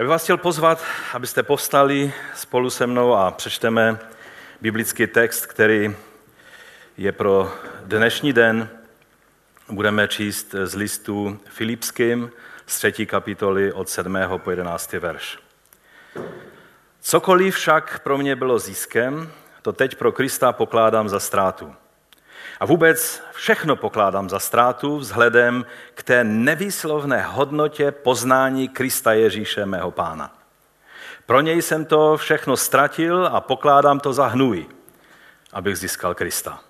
Já bych vás chtěl pozvat, abyste povstali spolu se mnou a přečteme biblický text, který je pro dnešní den. Budeme číst z listu Filipským z třetí kapitoly od 7. po 11. verš. Cokoliv však pro mě bylo ziskem, to teď pro Krista pokládám za ztrátu. A vůbec všechno pokládám za ztrátu vzhledem k té nevýslovné hodnotě poznání Krista Ježíše, mého pána. Pro něj jsem to všechno ztratil a pokládám to za hnůj, abych získal Krista.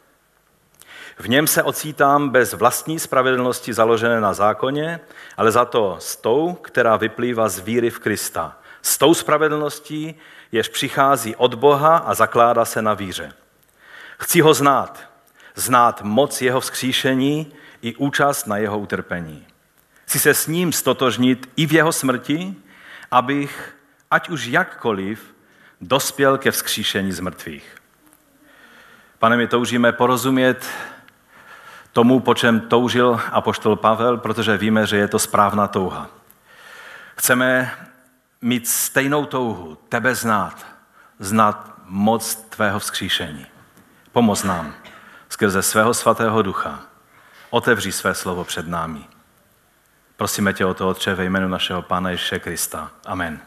V něm se ocítám bez vlastní spravedlnosti založené na zákoně, ale za to s tou, která vyplývá z víry v Krista. S tou spravedlností, jež přichází od Boha a zakládá se na víře. Chci ho znát, znát moc jeho vzkříšení i účast na jeho utrpení. Chci se s ním stotožnit i v jeho smrti, abych, ať už jakkoliv, dospěl ke vzkříšení z mrtvých. Pane, my toužíme porozumět tomu, po čem toužil apoštol Pavel, protože víme, že je to správná touha. Chceme mít stejnou touhu, tebe znát, znát moc tvého vzkříšení. Pomoz nám skrze svého svatého ducha. Otevří své slovo před námi. Prosíme tě o to, Otče, ve jménu našeho Pána Ježíše Krista. Amen.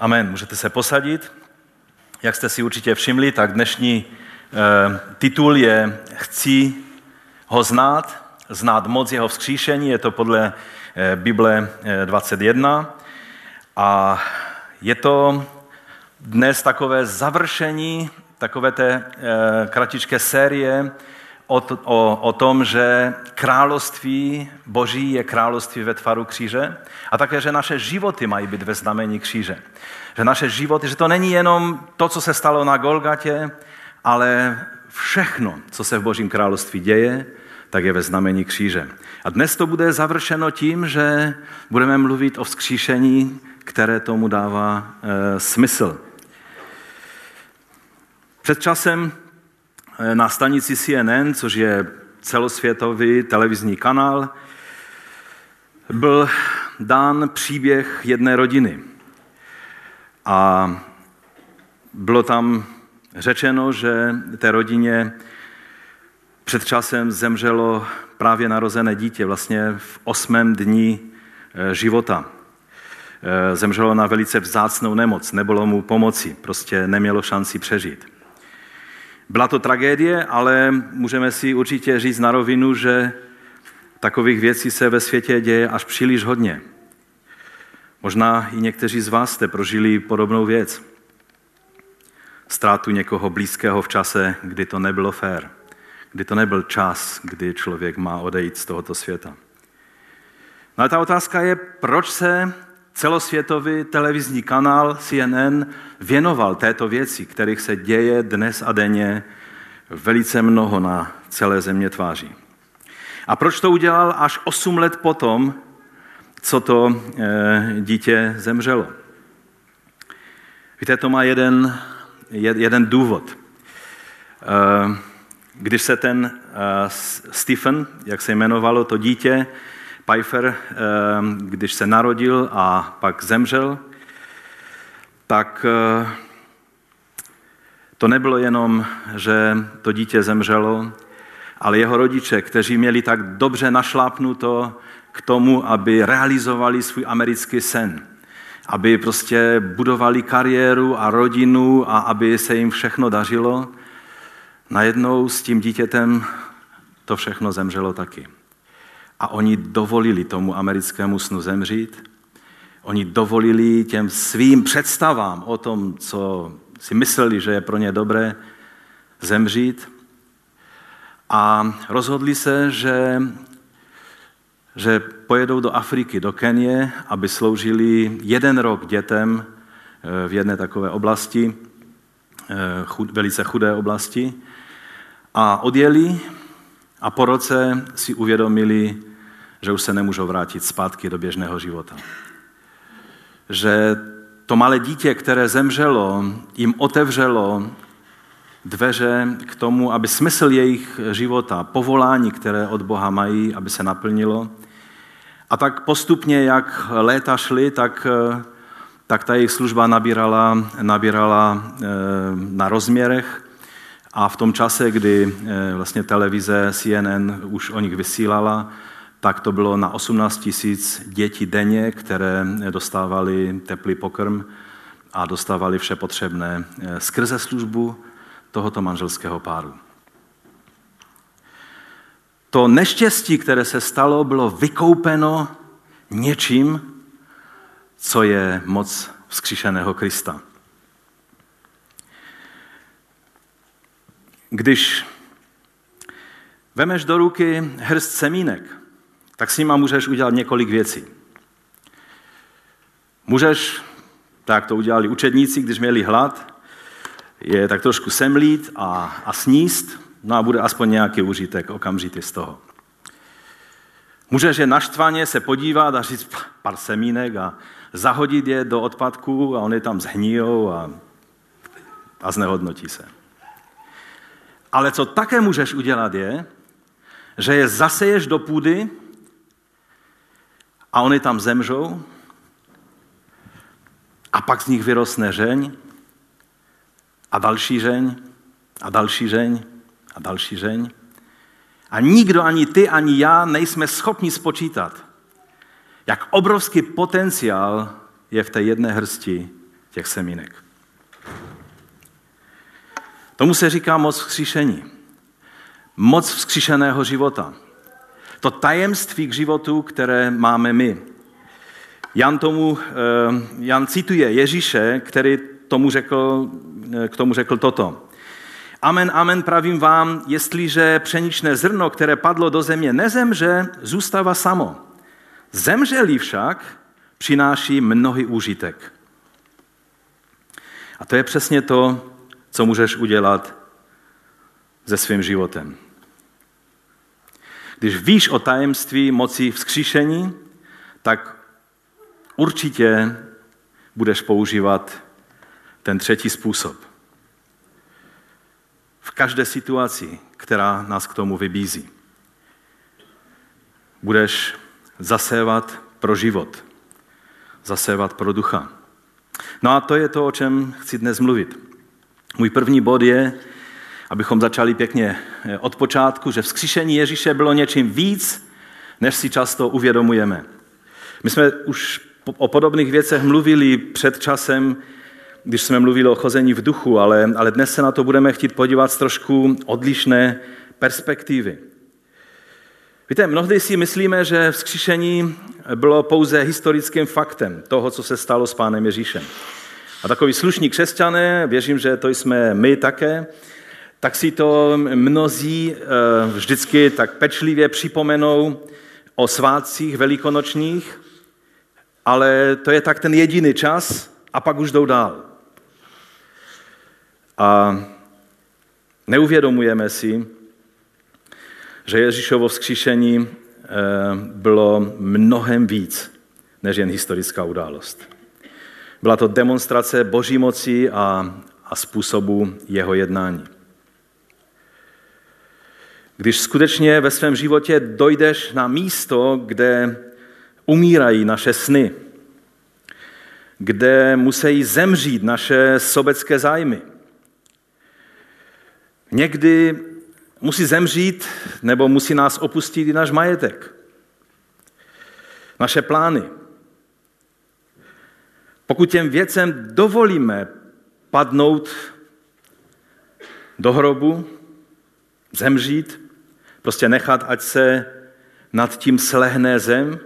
Amen. Můžete se posadit. Jak jste si určitě všimli, tak dnešní e, titul je Chci ho znát, znát moc jeho vzkříšení, je to podle e, Bible 21. Eh, A je to dnes takové završení takové té eh, kratičké série o, o, o tom, že království Boží je království ve tvaru kříže a také, že naše životy mají být ve znamení kříže. Že naše životy, že to není jenom to, co se stalo na Golgatě, ale všechno, co se v Božím království děje, tak je ve znamení kříže. A dnes to bude završeno tím, že budeme mluvit o vzkříšení, které tomu dává e, smysl. Před časem eh, na stanici CNN, což je celosvětový televizní kanál, byl dán příběh jedné rodiny. A bylo tam řečeno, že té rodině před časem zemřelo právě narozené dítě, vlastně v osmém dní eh, života. Eh, zemřelo na velice vzácnou nemoc, nebylo mu pomoci, prostě nemělo šanci přežít. Byla to tragédie, ale můžeme si určitě říct na rovinu, že takových věcí se ve světě děje až příliš hodně. Možná i někteří z vás jste prožili podobnou věc. Ztrátu někoho blízkého v čase, kdy to nebylo fér. Kdy to nebyl čas, kdy člověk má odejít z tohoto světa. No a ta otázka je, proč se celosvětový televizní kanál CNN věnoval této věci, kterých se děje dnes a denně velice mnoho na celé země tváří. A proč to udělal až 8 let potom, co to eh, dítě zemřelo? Víte, to má jeden, jeden důvod. Eh, když se ten eh, Stephen, jak se jmenovalo to dítě, Pfeiffer, eh, když se narodil a pak zemřel, tak eh, to nebylo jenom, že to dítě zemřelo, ale jeho rodiče, kteří měli tak dobře našlápnuto k tomu, aby realizovali svůj americký sen, aby prostě budovali kariéru a rodinu a aby se jim všechno dařilo, najednou s tím dítětem to všechno zemřelo taky. A oni dovolili tomu americkému snu zemřít. Oni dovolili těm svým představám o tom, co si mysleli, že je pro ně dobré, zemřít. A rozhodli se, že, že pojedou do Afriky, do Kenie, aby sloužili jeden rok dětem eh, v jedné takové oblasti, eh, chud, velice chudé oblasti. A odjeli a po roce si uvědomili, že už se nemůžou vrátit zpátky do běžného života. Že to malé dítě, které zemřelo, jim otevřelo dveře k tomu, aby smysl jejich života, povolání, které od Boha mají, aby se naplnilo. A tak postupně, jak léta šly, tak tak ta jejich služba nabírala, nabírala eh, na rozměrech a v tom čase, kdy eh, vlastně televize CNN už o nich vysílala, tak to bylo na 18 tisíc dětí denně, které dostávali teplý pokrm a dostávali vše potřebné eh, skrze službu tohoto manželského páru. To neštěstí, které se stalo, bylo vykoupeno něčím, co je moc vzkříšeného Krista. Když vemeš do ruky hrst semínek, tak s nima můžeš udělat několik věcí. Můžeš, tak to udělali učedníci, když měli hlad, je tak trošku semlít a, a sníst, no a bude aspoň nějaký užitek okamžitý z toho. Můžeš je naštvaně se podívat a říct pár semínek a zahodit je do odpadku a oni tam zhnijou a, a znehodnotí se. Ale co také můžeš udělat je, že je zaseješ do půdy a oni tam zemřou a pak z nich vyrostne řeň a další řeň a další řeň a další řeň. A nikdo, ani ty, ani já nejsme schopni spočítat, jak obrovský potenciál je v té jedné hrsti těch semínek. Tomu se říká moc vzkříšení. Moc vzkříšeného života. To tajemství k životu, které máme my. Jan, tomu, eh, Jan cituje Ježíše, který tomu řekl, eh, k tomu řekl toto. Amen, amen, pravím vám, jestliže pšeničné zrno, které padlo do země, nezemře, zůstává samo. Zemřeli však, přináší mnohý úžitek. A to je přesně to, co můžeš udělat se svým životem. Když víš o tajemství moci vzkříšení, tak určitě budeš používat ten třetí způsob. V každé situaci, která nás k tomu vybízí. Budeš zasévat pro život, zasévat pro ducha. No a to je to, o čem chci dnes mluvit. Můj první bod je, abychom začali pěkně eh, od počátku, že vzkříšení Ježíše bylo něčím víc, než si často uvědomujeme. My jsme už o podobných věcech mluvili před časem, když jsme mluvili o chození v duchu, ale, ale dnes se na to budeme chtít podívat z trošku odlišné perspektivy. Víte, mnohdy si myslíme, že vzkříšení bylo pouze historickým faktem toho, co se stalo s pánem Ježíšem. A takový slušní křesťané, věřím, že to jsme my také, tak si to mnozí eh, vždycky tak pečlivě připomenou o svátcích velikonočních, ale to je tak ten jediný čas a pak už jdou dál. A neuvědomujeme si, že Ježíšovo vzkříšení eh, bylo mnohem víc než jen historická událost. Byla to demonstrace boží moci a, a způsobu jeho jednání. Když skutečně ve svém životě dojdeš na místo, kde umírají naše sny, kde musí zemřít naše sobecké zájmy. Někdy musí zemřít nebo musí nás opustit i náš majetek, naše plány. Pokud těm věcem dovolíme padnout do hrobu, zemřít, prostě nechat, ať se nad tím slehne zem,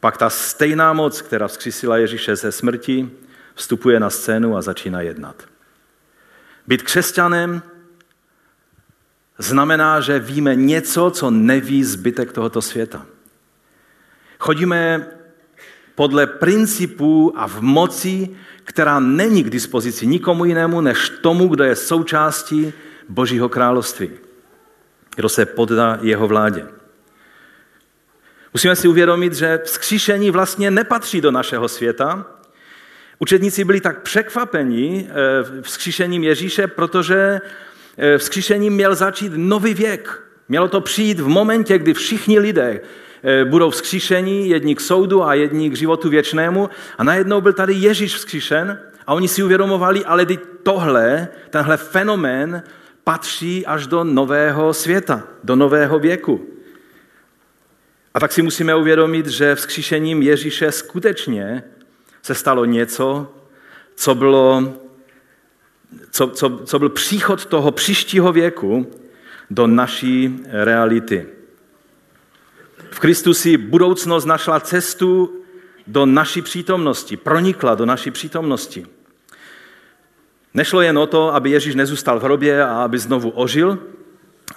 pak ta stejná moc, která vzkřísila Ježíše ze smrti, vstupuje na scénu a začíná jednat. Být křesťanem znamená, že víme něco, co neví zbytek tohoto světa. Chodíme podle principů a v moci, která není k dispozici nikomu jinému, než tomu, kdo je součástí Božího království, kdo se poddá jeho vládě. Musíme si uvědomit, že vzkříšení vlastně nepatří do našeho světa. Učedníci byli tak překvapeni eh, vzkříšením Ježíše, protože eh, vzkříšením měl začít nový věk. Mělo to přijít v momentě, kdy všichni lidé eh, budou vzkříšení, jedni k soudu a jedni k životu věčnému. A najednou byl tady Ježíš vzkříšen a oni si uvědomovali, ale tohle, tenhle fenomén patří až do nového světa, do nového věku. A tak si musíme uvědomit, že vzkříšením Ježíše skutečně se stalo něco, co, bylo, co, co, co byl příchod toho příštího věku do naší reality. V Kristu si budoucnost našla cestu do naší přítomnosti, pronikla do naší přítomnosti. Nešlo jen o to, aby Ježíš nezůstal v hrobě a aby znovu ožil,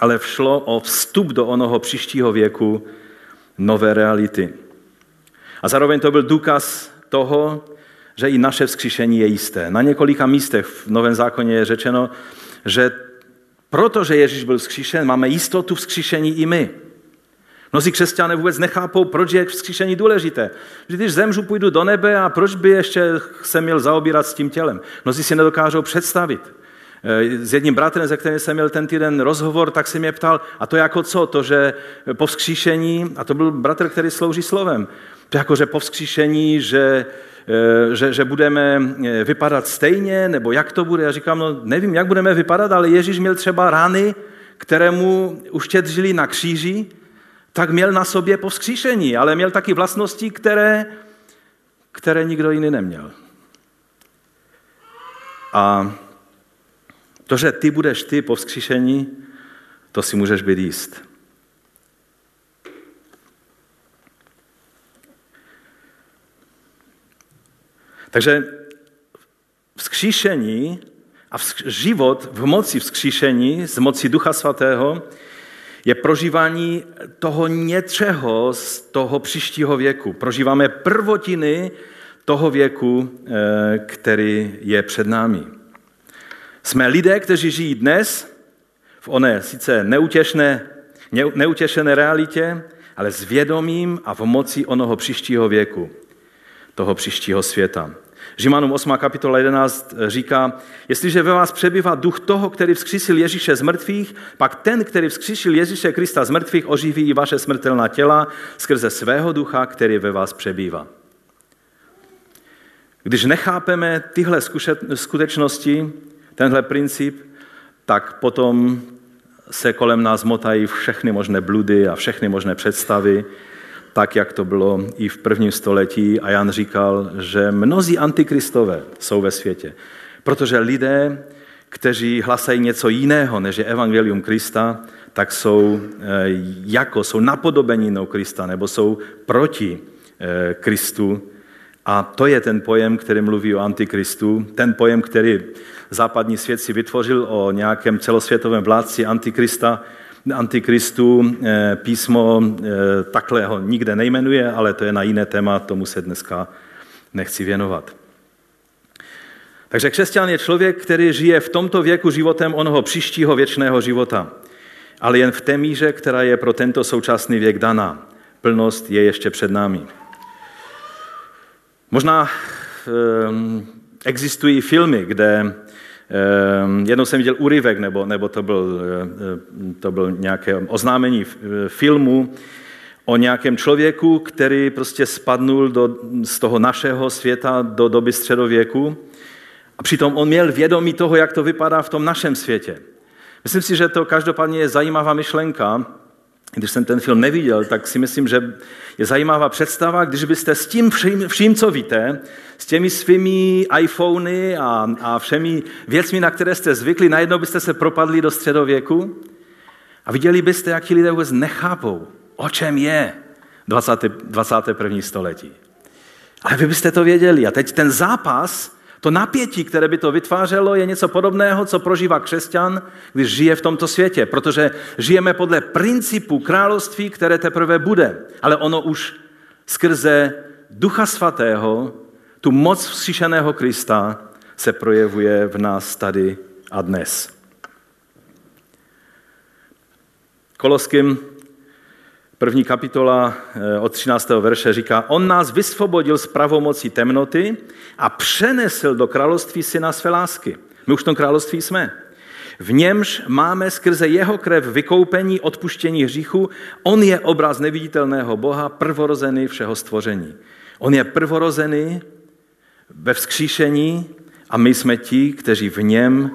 ale šlo o vstup do onoho příštího věku nové reality. A zároveň to byl důkaz toho, že i naše vzkříšení je jisté. Na několika místech v Novém zákoně je řečeno, že protože Ježíš byl vzkříšen, máme jistotu vzkříšení i my. Mnozí křesťané vůbec nechápou, proč je vzkříšení důležité. Že když zemřu, půjdu do nebe a proč by ještě se měl zaobírat s tím tělem. Mnozí si nedokážou představit. Eh, s jedním bratrem, ze kterým jsem měl ten týden rozhovor, tak se mě ptal, a to jako co? To, že po vzkříšení, a to byl bratr, který slouží slovem, to jako, že po vzkříšení, že, eh, že, že budeme eh, vypadat stejně, nebo jak to bude? Já říkám, no nevím, jak budeme vypadat, ale Ježíš měl třeba rány, které mu uštědřili na kříži, tak měl na sobě po vzkříšení, ale měl taky vlastnosti, které, které nikdo jiný neměl. A to, že ty budeš ty po vzkříšení, to si můžeš být jíst. Takže vzkříšení a život v moci vzkříšení, z moci Ducha Svatého, je prožívání toho něčeho z toho příštího věku. Prožíváme prvotiny toho věku, eh, který je před námi. Jsme lidé, kteří žijí dnes v oné sice neutěšné, neutěšené realitě, ale s vědomím a v moci onoho příštího věku, toho příštího světa. Římanům 8. kapitola 11 říká, jestliže ve vás přebývá duch toho, který vzkřísil Ježíše z mrtvých, pak ten, který vzkřísil Ježíše Krista z mrtvých, oživí i vaše smrtelná těla skrze svého ducha, který ve vás přebývá. Když nechápeme tyhle skutečnosti, tenhle princip, tak potom se kolem nás motají všechny možné bludy a všechny možné představy, tak, jak to bylo i v prvním století. A Jan říkal, že mnozí antikristové jsou ve světě, protože lidé, kteří hlasají něco jiného, než je evangelium Krista, tak jsou eh, jako, jsou napodobeninou Krista, nebo jsou proti eh, Kristu. A to je ten pojem, který mluví o antikristu, ten pojem, který západní svět si vytvořil o nějakém celosvětovém vládci antikrista, antikristu. Eh, písmo eh, takhle ho nikde nejmenuje, ale to je na jiné téma, tomu se dneska nechci věnovat. Takže křesťan je člověk, který žije v tomto věku životem onoho příštího věčného života, ale jen v té míře, která je pro tento současný věk daná. Plnost je ještě před námi. Možná um, existují filmy, kde Ehm, jednou jsem viděl úryvek, nebo, nebo to, byl, eh, to byl nějaké oznámení filmu o nějakém člověku, který prostě spadnul do, z toho našeho světa do doby středověku a přitom on měl vědomí toho, jak to vypadá v tom našem světě. Myslím si, že to každopádně je zajímavá myšlenka, když jsem ten film neviděl, tak si myslím, že je zajímavá představa, když byste s tím vším, vším co víte, s těmi svými iPhony a, a všemi věcmi, na které jste zvykli, najednou byste se propadli do středověku a viděli byste, jak ti lidé vůbec nechápou, o čem je 20, 21. století. Ale vy byste to věděli. A teď ten zápas to napětí, které by to vytvářelo, je něco podobného, co prožívá křesťan, když žije v tomto světě, protože žijeme podle principu království, které teprve bude. Ale ono už skrze Ducha Svatého, tu moc vzkříšeného Krista, se projevuje v nás tady a dnes. Koloským První kapitola eh, od 13. verše říká, on nás vysvobodil z pravomocí temnoty a přenesl do království syna své lásky. My už v tom království jsme. V němž máme skrze jeho krev vykoupení, odpuštění hříchu. On je obraz neviditelného Boha, prvorozený všeho stvoření. On je prvorozený ve vzkříšení a my jsme ti, kteří v něm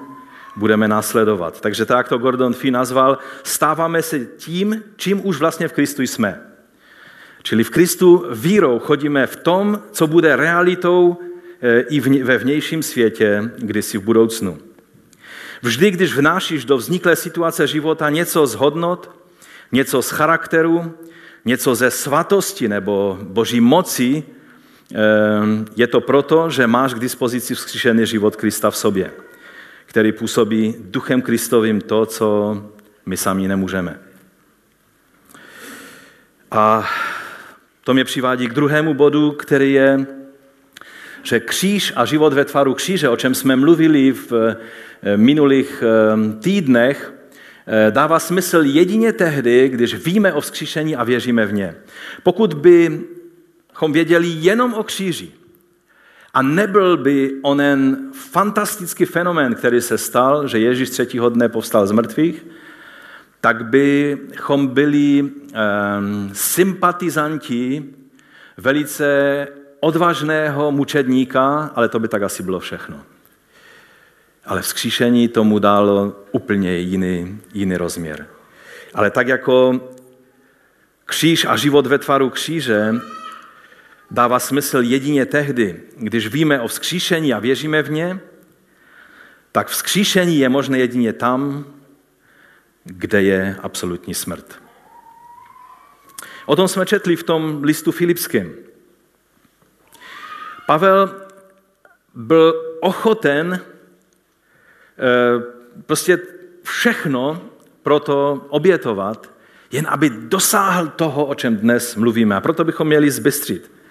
budeme následovat. Takže tak to Gordon Fee nazval, stáváme se tím, čím už vlastně v Kristu jsme. Čili v Kristu vírou chodíme v tom, co bude realitou eh, i ve vnějším světě, kdysi v budoucnu. Vždy, když vnášíš do vzniklé situace života něco z hodnot, něco z charakteru, něco ze svatosti nebo boží moci, eh, je to proto, že máš k dispozici vzkříšený život Krista v sobě, který působí duchem Kristovým to, co my sami nemůžeme. A to mě přivádí k druhému bodu, který je, že kříž a život ve tvaru kříže, o čem jsme mluvili v eh, minulých eh, týdnech, eh, dává smysl jedině tehdy, když víme o vzkříšení a věříme v ně. Pokud bychom věděli jenom o kříži a nebyl by onen fantastický fenomén, který se stal, že Ježíš třetího dne povstal z mrtvých, tak bychom byli um, sympatizanti velice odvážného mučedníka, ale to by tak asi bylo všechno. Ale vzkříšení tomu dalo úplně jiný, jiný rozměr. Ale tak jako kříž a život ve tvaru kříže dává smysl jedině tehdy, když víme o vzkříšení a věříme v ně, tak vzkříšení je možné jedině tam, kde je absolutní smrt. O tom jsme četli v tom listu Filipském. Pavel byl ochoten eh, prostě všechno pro to obětovat, jen aby dosáhl toho, o čem dnes mluvíme. A proto bychom měli zbystřit.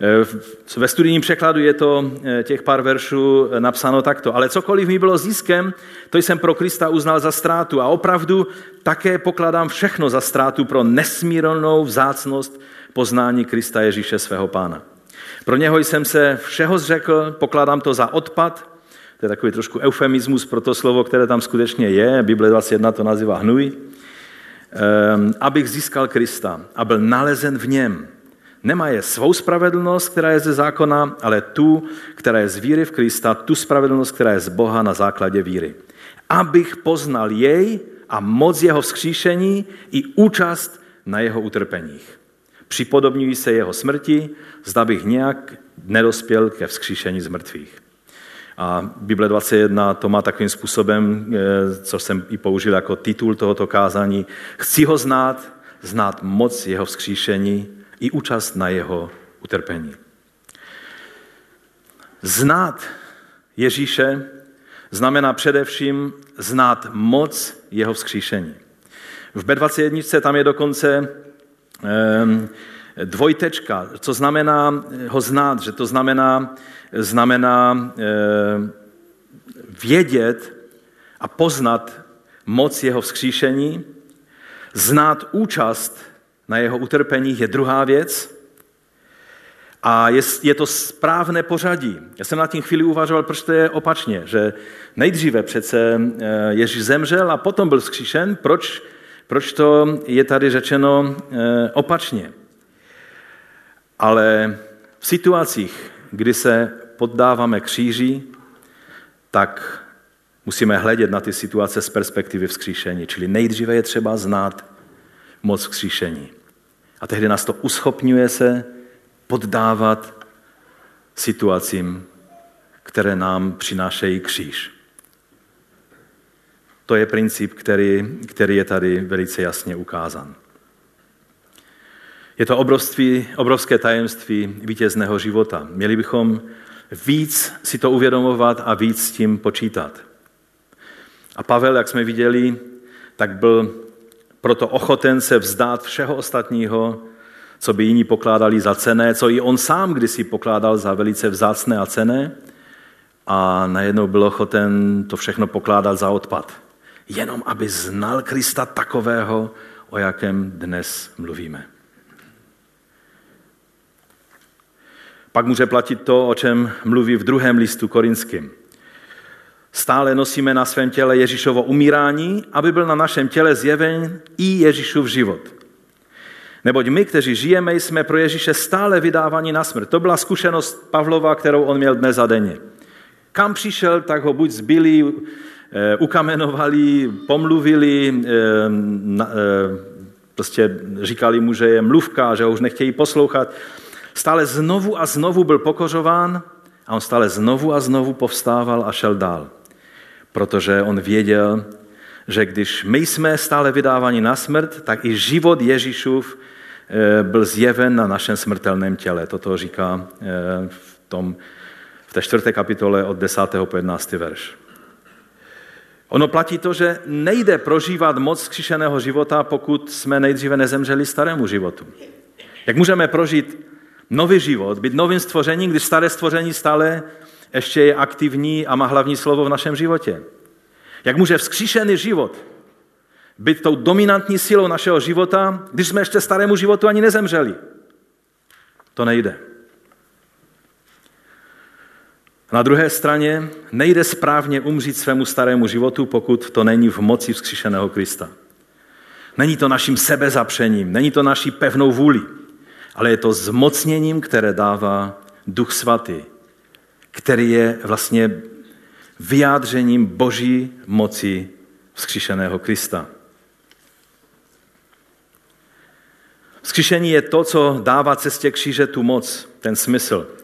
Eh, ve studijním překladu je to eh, těch pár veršů eh, napsáno takto. Ale cokoliv mi bylo ziskem, to jsem pro Krista uznal za ztrátu. A opravdu také pokladám všechno za ztrátu pro nesmírnou vzácnost poznání Krista Ježíše svého pána. Pro něho jsem se všeho zřekl, pokládám to za odpad, to je takový trošku eufemismus pro to slovo, které tam skutečně je, Bible 21 to nazývá hnůj, ehm, abych získal Krista a byl nalezen v něm, Nemá je svou spravedlnost, která je ze zákona, ale tu, která je z víry v Krista, tu spravedlnost, která je z Boha na základě víry. Abych poznal jej a moc jeho vzkříšení i účast na jeho utrpeních. Připodobňují se jeho smrti, zda bych nějak nedospěl ke vzkříšení z mrtvých. A Bible 21 to má takovým způsobem, eh, co jsem i použil jako titul tohoto kázání. Chci ho znát, znát moc jeho vzkříšení i účast na jeho utrpení. Znát Ježíše znamená především znát moc jeho vzkříšení. V B21 tam je dokonce ehm, dvojtečka, co znamená ho znát, že to znamená, znamená ehm, vědět a poznat moc jeho vzkříšení, znát účast na jeho utrpeních je druhá věc. A je, je to správné pořadí. Já jsem na tím chvíli uvažoval, proč to je opačně, že nejdříve přece eh, Ježíš zemřel a potom byl vzkříšen. Proč, proč to je tady řečeno eh, opačně? Ale v situacích, kdy se poddáváme kříži, tak musíme hledět na ty situace z perspektivy vzkříšení. Čili nejdříve je třeba znát moc vzkříšení. A tehdy nás to uschopňuje se poddávat situacím, které nám přinášejí kříž. To je princip, který, který je tady velice jasně ukázán. Je to obrovství, obrovské tajemství vítězného života. Měli bychom víc si to uvědomovat a víc s tím počítat. A Pavel, jak jsme viděli, tak byl proto ochoten se vzdát všeho ostatního, co by jiní pokládali za cené, co i on sám kdysi pokládal za velice vzácné a cené, a najednou byl ochoten to všechno pokládat za odpad. Jenom aby znal Krista takového, o jakém dnes mluvíme. Pak může platit to, o čem mluví v druhém listu korinským. Stále nosíme na svém těle Ježíšovo umírání, aby byl na našem těle zjeven i Ježíšův život. Neboť my, kteří žijeme, jsme pro Ježíše stále vydáváni na smrt. To byla zkušenost Pavlova, kterou on měl dnes a denně. Kam přišel, tak ho buď zbyli, eh, ukamenovali, pomluvili, eh, eh, prostě říkali mu, že je mluvka, že ho už nechtějí poslouchat. Stále znovu a znovu byl pokořován a on stále znovu a znovu povstával a šel dál. Protože on věděl, že když my jsme stále vydáváni na smrt, tak i život Ježíšův byl zjeven na našem smrtelném těle. Toto říká v tom té čtvrté kapitole od 10. po 11. verš. Ono platí to, že nejde prožívat moc zkříšeného života, pokud jsme nejdříve nezemřeli starému životu. Jak můžeme prožít nový život, být novým stvořením, když staré stvoření stále ještě je aktivní a má hlavní slovo v našem životě? Jak může vzkříšený život být tou dominantní silou našeho života, když jsme ještě starému životu ani nezemřeli? To nejde. Na druhé straně nejde správně umřít svému starému životu, pokud to není v moci vzkříšeného Krista. Není to naším sebezapřením, není to naší pevnou vůli, ale je to zmocněním, které dává Duch Svatý, který je vlastně vyjádřením boží moci vzkříšeného Krista. Vzkříšení je to, co dává cestě kříže tu moc, ten smysl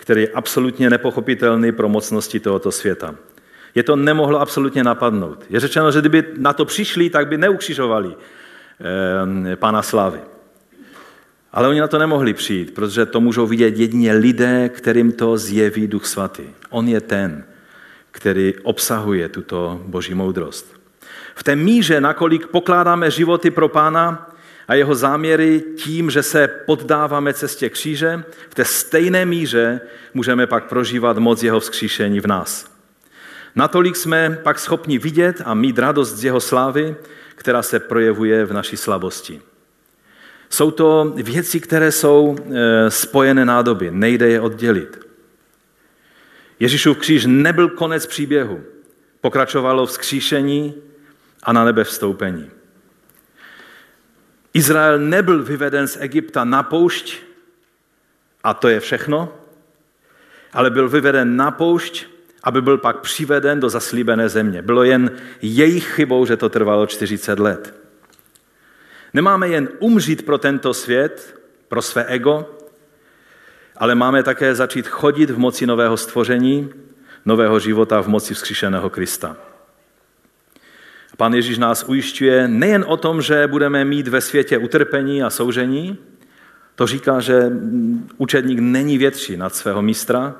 který je absolutně nepochopitelný pro mocnosti tohoto světa. Je to nemohlo absolutně napadnout. Je řečeno, že kdyby na to přišli, tak by neukřižovali eh, pána slávy. Ale oni na to nemohli přijít, protože to můžou vidět jedině lidé, kterým to zjeví Duch Svatý. On je ten, který obsahuje tuto boží moudrost. V té míře, nakolik pokládáme životy pro pána, a jeho záměry tím, že se poddáváme cestě kříže, v té stejné míře můžeme pak prožívat moc jeho vzkříšení v nás. Natolik jsme pak schopni vidět a mít radost z jeho slávy, která se projevuje v naší slabosti. Jsou to věci, které jsou e, spojené nádoby, nejde je oddělit. Ježíšův kříž nebyl konec příběhu. Pokračovalo vzkříšení a na nebe vstoupení. Izrael nebyl vyveden z Egypta na poušť, a to je všechno, ale byl vyveden na poušť, aby byl pak přiveden do zaslíbené země. Bylo jen jejich chybou, že to trvalo 40 let. Nemáme jen umřít pro tento svět, pro své ego, ale máme také začít chodit v moci nového stvoření, nového života v moci vzkříšeného Krista. Pan Ježíš nás ujišťuje nejen o tom, že budeme mít ve světě utrpení a soužení, to říká, že učedník není větší nad svého mistra,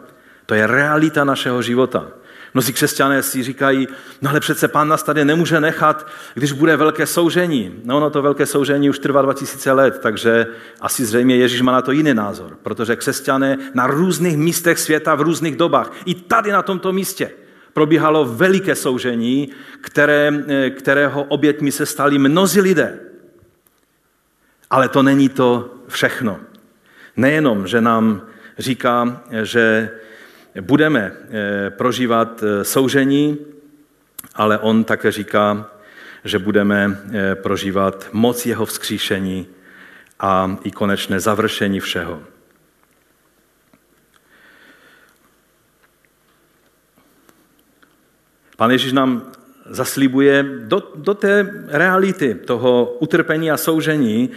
to je realita našeho života. Mnozí křesťané si říkají, no ale přece pán nás tady nemůže nechat, když bude velké soužení. No, no to velké soužení už trvá 2000 let, takže asi zřejmě Ježíš má na to jiný názor, protože křesťané na různých místech světa v různých dobách, i tady na tomto místě, probíhalo veliké soužení, které, kterého oběťmi se stali mnozí lidé. Ale to není to všechno. Nejenom, že nám říká, že budeme eh, prožívat eh, soužení, ale on také říká, že budeme prožívat moc jeho vzkříšení a i konečné završení všeho. Pan Ježíš nám zaslíbuje do, do té reality toho utrpení a soužení,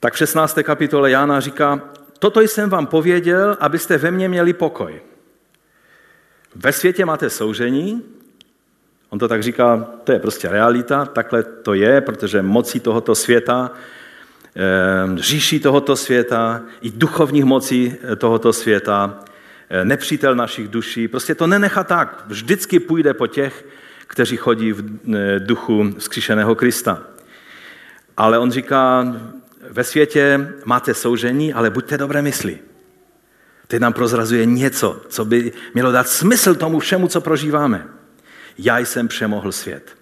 tak v 16. kapitole Jána říká, toto jsem vám pověděl, abyste ve mně měli pokoj. Ve světě máte soužení, on to tak říká, to je prostě realita, takhle to je, protože mocí tohoto světa, eh, říší tohoto světa, i duchovních mocí tohoto světa Eh, nepřítel našich duší. Prostě to nenechá tak. Vždycky půjde po těch, kteří chodí v eh, duchu vzkříšeného Krista. Ale on říká, ve světě máte soužení, ale buďte dobré mysli. Teď nám prozrazuje něco, co by mělo dát smysl tomu všemu, co prožíváme. Já jsem přemohl svět.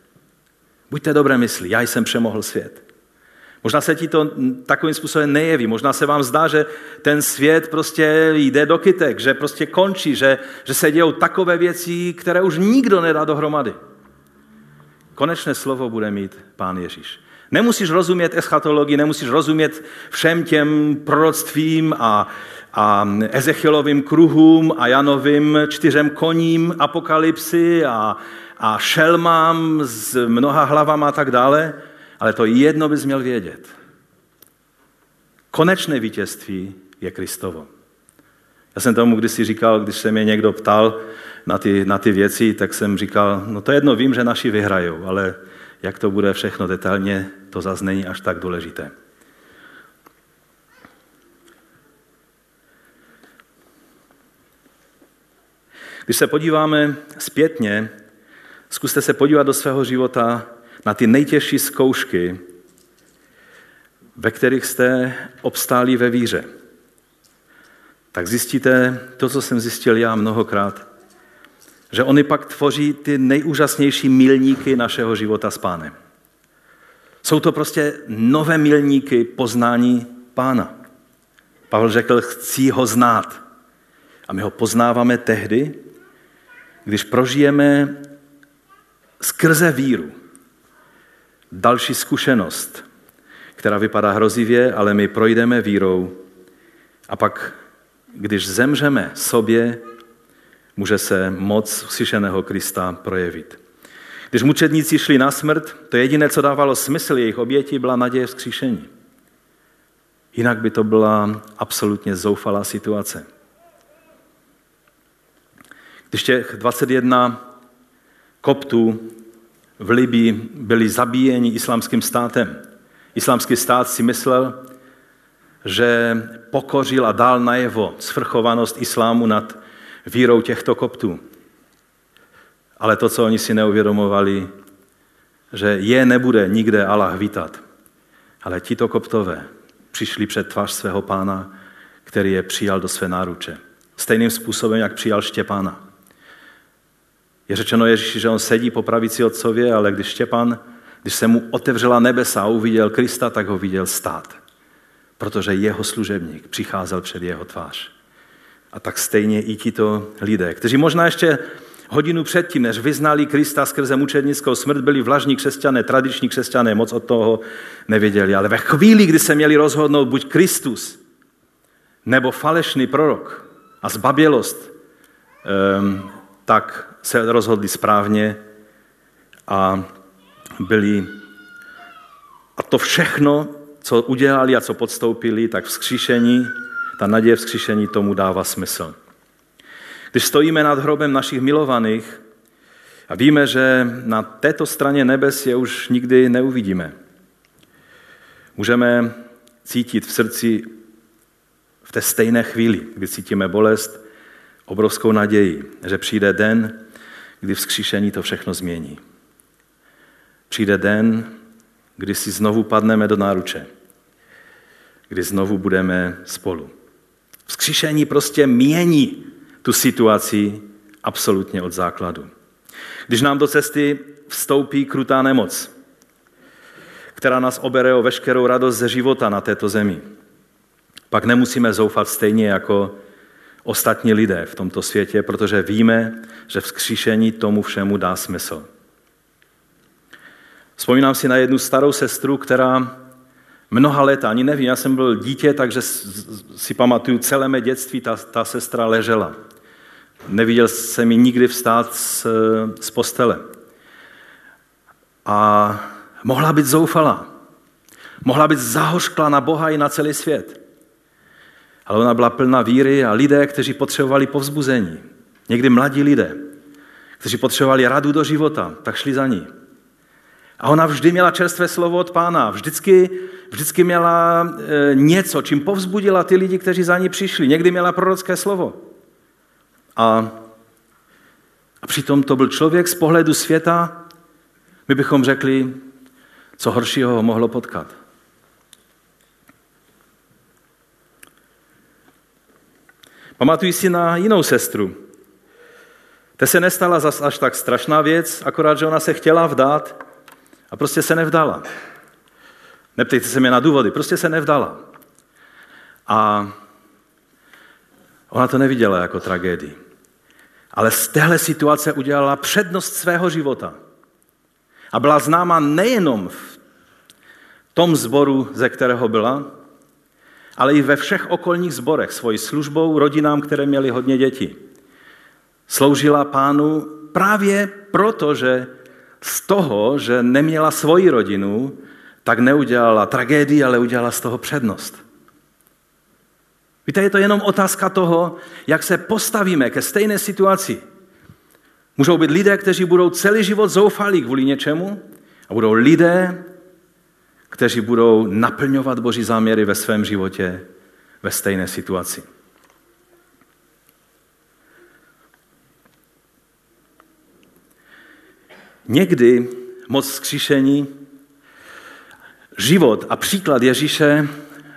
Buďte dobré mysli, já jsem přemohl svět. Možná se ti to takovým způsobem nejeví. Možná se vám zdá, že ten svět prostě jde do kytek, že prostě končí, že, že se dějou takové věci, které už nikdo nedá dohromady. Konečné slovo bude mít Pán Ježíš. Nemusíš rozumět eschatologii, nemusíš rozumět všem těm proroctvím a, a Ezechielovým kruhům a Janovým čtyřem koním apokalypsy a, a šelmám s mnoha hlavama a tak dále, ale to jedno bys měl vědět. Konečné vítězství je Kristovo. Já jsem tomu kdysi říkal, když se mě někdo ptal na ty, na ty věci, tak jsem říkal, no to jedno vím, že naši vyhrajou, ale jak to bude všechno detailně, to zase není až tak důležité. Když se podíváme zpětně, zkuste se podívat do svého života na ty nejtěžší zkoušky, ve kterých jste obstáli ve víře. Tak zjistíte to, co jsem zjistil já mnohokrát, že oni pak tvoří ty nejúžasnější milníky našeho života s pánem. Jsou to prostě nové milníky poznání pána. Pavel řekl, chci ho znát. A my ho poznáváme tehdy, když prožijeme skrze víru další zkušenost, která vypadá hrozivě, ale my projdeme vírou a pak, když zemřeme sobě, může se moc vzkříšeného Krista projevit. Když mučedníci šli na smrt, to jediné, co dávalo smysl jejich oběti, byla naděje vzkříšení. Jinak by to byla absolutně zoufalá situace. Když těch 21 koptů v Libii byli zabíjeni islámským státem, islámský stát si myslel, že pokořil a dal najevo svrchovanost islámu nad vírou těchto koptů. Ale to, co oni si neuvědomovali, že je nebude nikde Allah vítat. Ale tito koptové přišli před tvář svého pána, který je přijal do své náruče. Stejným způsobem, jak přijal Štěpána. Je řečeno Ježíši, že on sedí po pravici otcově, ale když Štěpán, když se mu otevřela nebesa a uviděl Krista, tak ho viděl stát. Protože jeho služebník přicházel před jeho tvář. A tak stejně i tito lidé, kteří možná ještě hodinu předtím, než vyznali Krista skrze mučednickou smrt, byli vlažní křesťané, tradiční křesťané, moc od toho nevěděli. Ale ve chvíli, kdy se měli rozhodnout buď Kristus, nebo falešný prorok a zbabělost, ehm, tak se rozhodli správně a byli a to všechno, co udělali a co podstoupili, tak vzkříšení ta naděje vzkříšení tomu dává smysl. Když stojíme nad hrobem našich milovaných a víme, že na této straně nebes je už nikdy neuvidíme, můžeme cítit v srdci v té stejné chvíli, kdy cítíme bolest, obrovskou naději, že přijde den, kdy vzkříšení to všechno změní. Přijde den, kdy si znovu padneme do náruče, kdy znovu budeme spolu. Vzkříšení prostě mění tu situaci absolutně od základu. Když nám do cesty vstoupí krutá nemoc, která nás obere o veškerou radost ze života na této zemi, pak nemusíme zoufat stejně jako ostatní lidé v tomto světě, protože víme, že vzkříšení tomu všemu dá smysl. Vzpomínám si na jednu starou sestru, která mnoha let, ani nevím, já jsem byl dítě, takže si pamatuju celé mé dětství, ta, ta sestra ležela. Neviděl jsem ji nikdy vstát z, z postele. A mohla být zoufalá. Mohla být zahořkla na Boha i na celý svět. Ale ona byla plná víry a lidé, kteří potřebovali povzbuzení. Někdy mladí lidé, kteří potřebovali radu do života, tak šli za ní. A ona vždy měla čerstvé slovo od pána. Vždycky, vždycky měla e, něco, čím povzbudila ty lidi, kteří za ní přišli. Někdy měla prorocké slovo. A, a přitom to byl člověk z pohledu světa, my bychom řekli, co horšího ho mohlo potkat. Pamatuji si na jinou sestru. To se nestala zas až tak strašná věc, akorát, že ona se chtěla vdát a prostě se nevdala. Neptejte se mě na důvody, prostě se nevdala. A ona to neviděla jako tragédii. Ale z téhle situace udělala přednost svého života. A byla známa nejenom v tom zboru, ze kterého byla, ale i ve všech okolních zborech, svojí službou, rodinám, které měly hodně dětí. Sloužila pánu právě proto, že z toho, že neměla svoji rodinu, tak neudělala tragédii, ale udělala z toho přednost. Víte, je to jenom otázka toho, jak se postavíme ke stejné situaci. Můžou být lidé, kteří budou celý život zoufalí kvůli něčemu a budou lidé, kteří budou naplňovat Boží záměry ve svém životě ve stejné situaci. Někdy moc skříšení, život a příklad Ježíše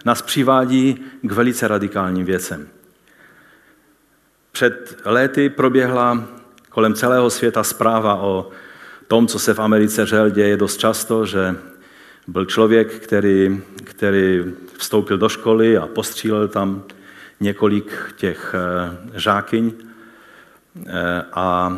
nás přivádí k velice radikálním věcem. Před léty proběhla kolem celého světa zpráva o tom, co se v Americe řel děje dost často, že byl člověk, který, který vstoupil do školy a postřílel tam několik těch eh, žákyň. Eh, a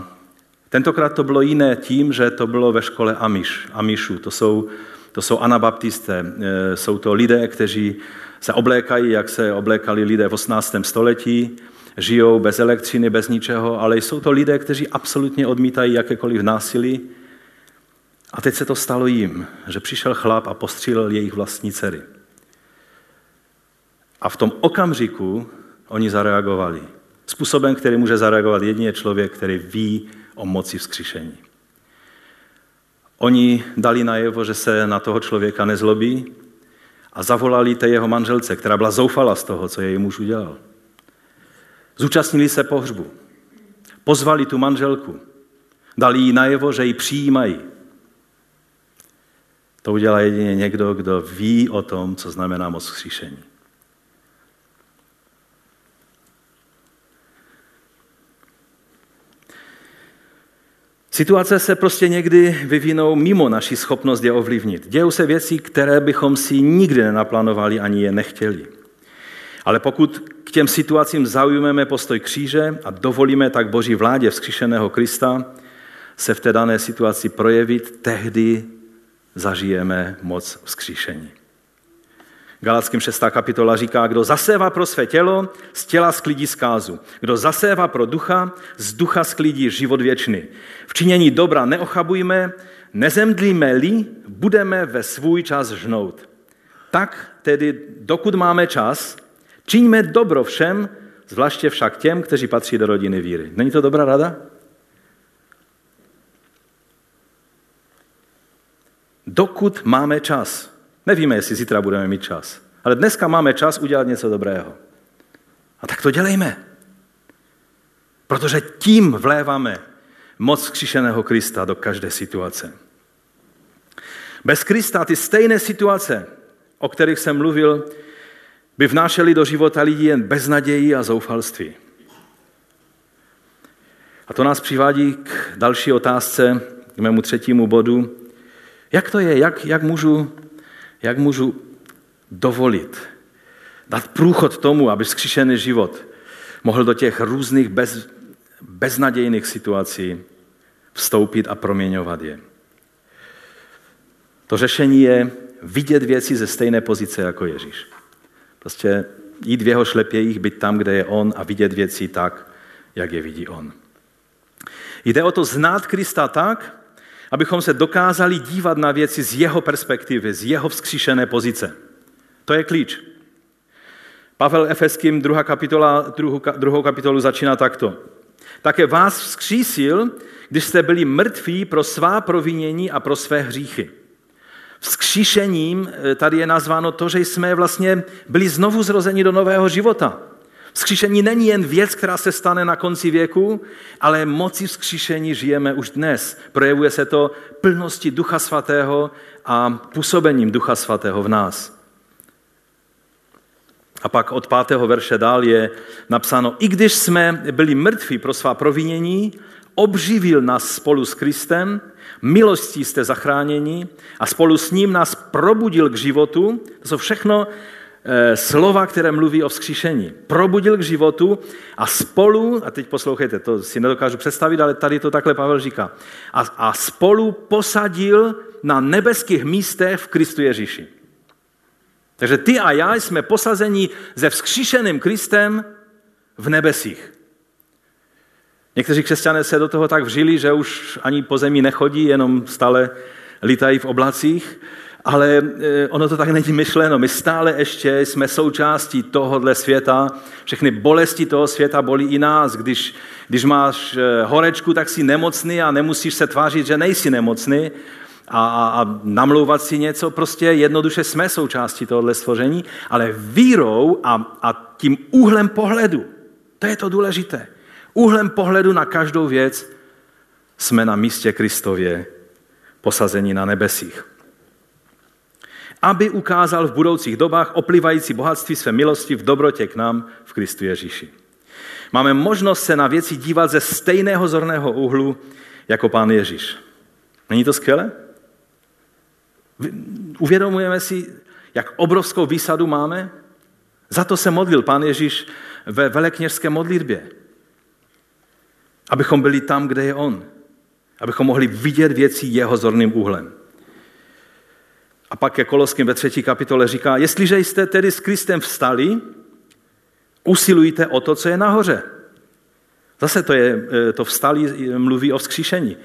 tentokrát to bylo jiné tím, že to bylo ve škole Amish, Amishu. To jsou, to jsou anabaptisté. Eh, jsou to lidé, kteří se oblékají, jak se oblékali lidé v 18. století, žijou bez elektřiny, bez ničeho, ale jsou to lidé, kteří absolutně odmítají jakékoliv násilí, a teď se to stalo jim, že přišel chlap a postřílel jejich vlastní dcery. A v tom okamžiku oni zareagovali. Způsobem, který může zareagovat jedině člověk, který ví o moci vzkříšení. Oni dali najevo, že se na toho člověka nezlobí a zavolali té jeho manželce, která byla zoufala z toho, co její muž udělal. Zúčastnili se pohřbu. Pozvali tu manželku. Dali jí najevo, že ji přijímají. To udělá jedině někdo, kdo ví o tom, co znamená moc vzkříšení. Situace se prostě někdy vyvinou mimo naši schopnost je ovlivnit. Dějou se věci, které bychom si nikdy nenaplánovali ani je nechtěli. Ale pokud k těm situacím zaujmeme postoj kříže a dovolíme tak Boží vládě vzkříšeného Krista se v té dané situaci projevit, tehdy zažijeme moc vzkříšení. Galackým 6. kapitola říká, kdo zasévá pro své tělo, z těla sklidí zkázu. Kdo zasévá pro ducha, z ducha sklidí život věčný. V činění dobra neochabujme, nezemdlíme-li, budeme ve svůj čas žnout. Tak tedy, dokud máme čas, čiňme dobro všem, zvláště však těm, kteří patří do rodiny víry. Není to dobrá rada? Dokud máme čas. Nevíme, jestli zítra budeme mít čas, ale dneska máme čas udělat něco dobrého. A tak to dělejme. Protože tím vléváme moc křišeného Krista do každé situace. Bez Krista ty stejné situace, o kterých jsem mluvil, by vnášely do života lidí jen beznaději a zoufalství. A to nás přivádí k další otázce, k mému třetímu bodu. Jak to je? Jak, jak, můžu, jak můžu dovolit, dát průchod tomu, aby skřišený život mohl do těch různých bez, beznadějných situací vstoupit a proměňovat je. To řešení je vidět věci ze stejné pozice jako Ježíš. Prostě jít v jeho šlepějích, být tam, kde je on a vidět věci tak, jak je vidí on. Jde o to znát Krista tak, abychom se dokázali dívat na věci z jeho perspektivy, z jeho vzkříšené pozice. To je klíč. Pavel Efeským, druhá kapitola, druhou, druhou kapitolu začíná takto. Také vás vzkřísil, když jste byli mrtví pro svá provinění a pro své hříchy. Vzkříšením eh, tady je nazváno to, že jsme vlastně byli znovu zrozeni do nového života. Vzkříšení není jen věc, která se stane na konci věku, ale moci vzkříšení žijeme už dnes. Projevuje se to plnosti Ducha Svatého a působením Ducha Svatého v nás. A pak od pátého verše dál je napsáno, i když jsme byli mrtví pro svá provinění, obživil nás spolu s Kristem, milostí jste zachráněni a spolu s ním nás probudil k životu. To jsou všechno slova, které mluví o vzkříšení. Probudil k životu a spolu, a teď poslouchejte, to si nedokážu představit, ale tady to takhle Pavel říká, a, a spolu posadil na nebeských místech v Kristu Ježíši. Takže ty a já jsme posazeni se vzkříšeným Kristem v nebesích. Někteří křesťané se do toho tak vžili, že už ani po zemi nechodí, jenom stále lítají v oblacích, ale e, ono to tak není myšleno. My stále ještě jsme součástí tohohle světa. Všechny bolesti toho světa bolí i nás. Když, když máš e, horečku, tak jsi nemocný a nemusíš se tvářit, že nejsi nemocný a, a, a namlouvat si něco. Prostě jednoduše jsme součástí tohohle stvoření, ale vírou a, a tím úhlem pohledu, to je to důležité. Úhlem pohledu na každou věc jsme na místě Kristově posazení na nebesích. Aby ukázal v budoucích dobách oplivající bohatství své milosti v dobrotě k nám v Kristu Ježíši. Máme možnost se na věci dívat ze stejného zorného úhlu jako pán Ježíš. Není to skvělé? Uvědomujeme si, jak obrovskou výsadu máme? Za to se modlil pán Ježíš ve velekněžské modlitbě. Abychom byli tam, kde je on. Abychom mohli vidět věci jeho zorným úhlem. A pak ke Koloským ve třetí kapitole říká, jestliže jste tedy s Kristem vstali, usilujte o to, co je nahoře. Zase to, je, e, to vstali mluví o vzkříšení.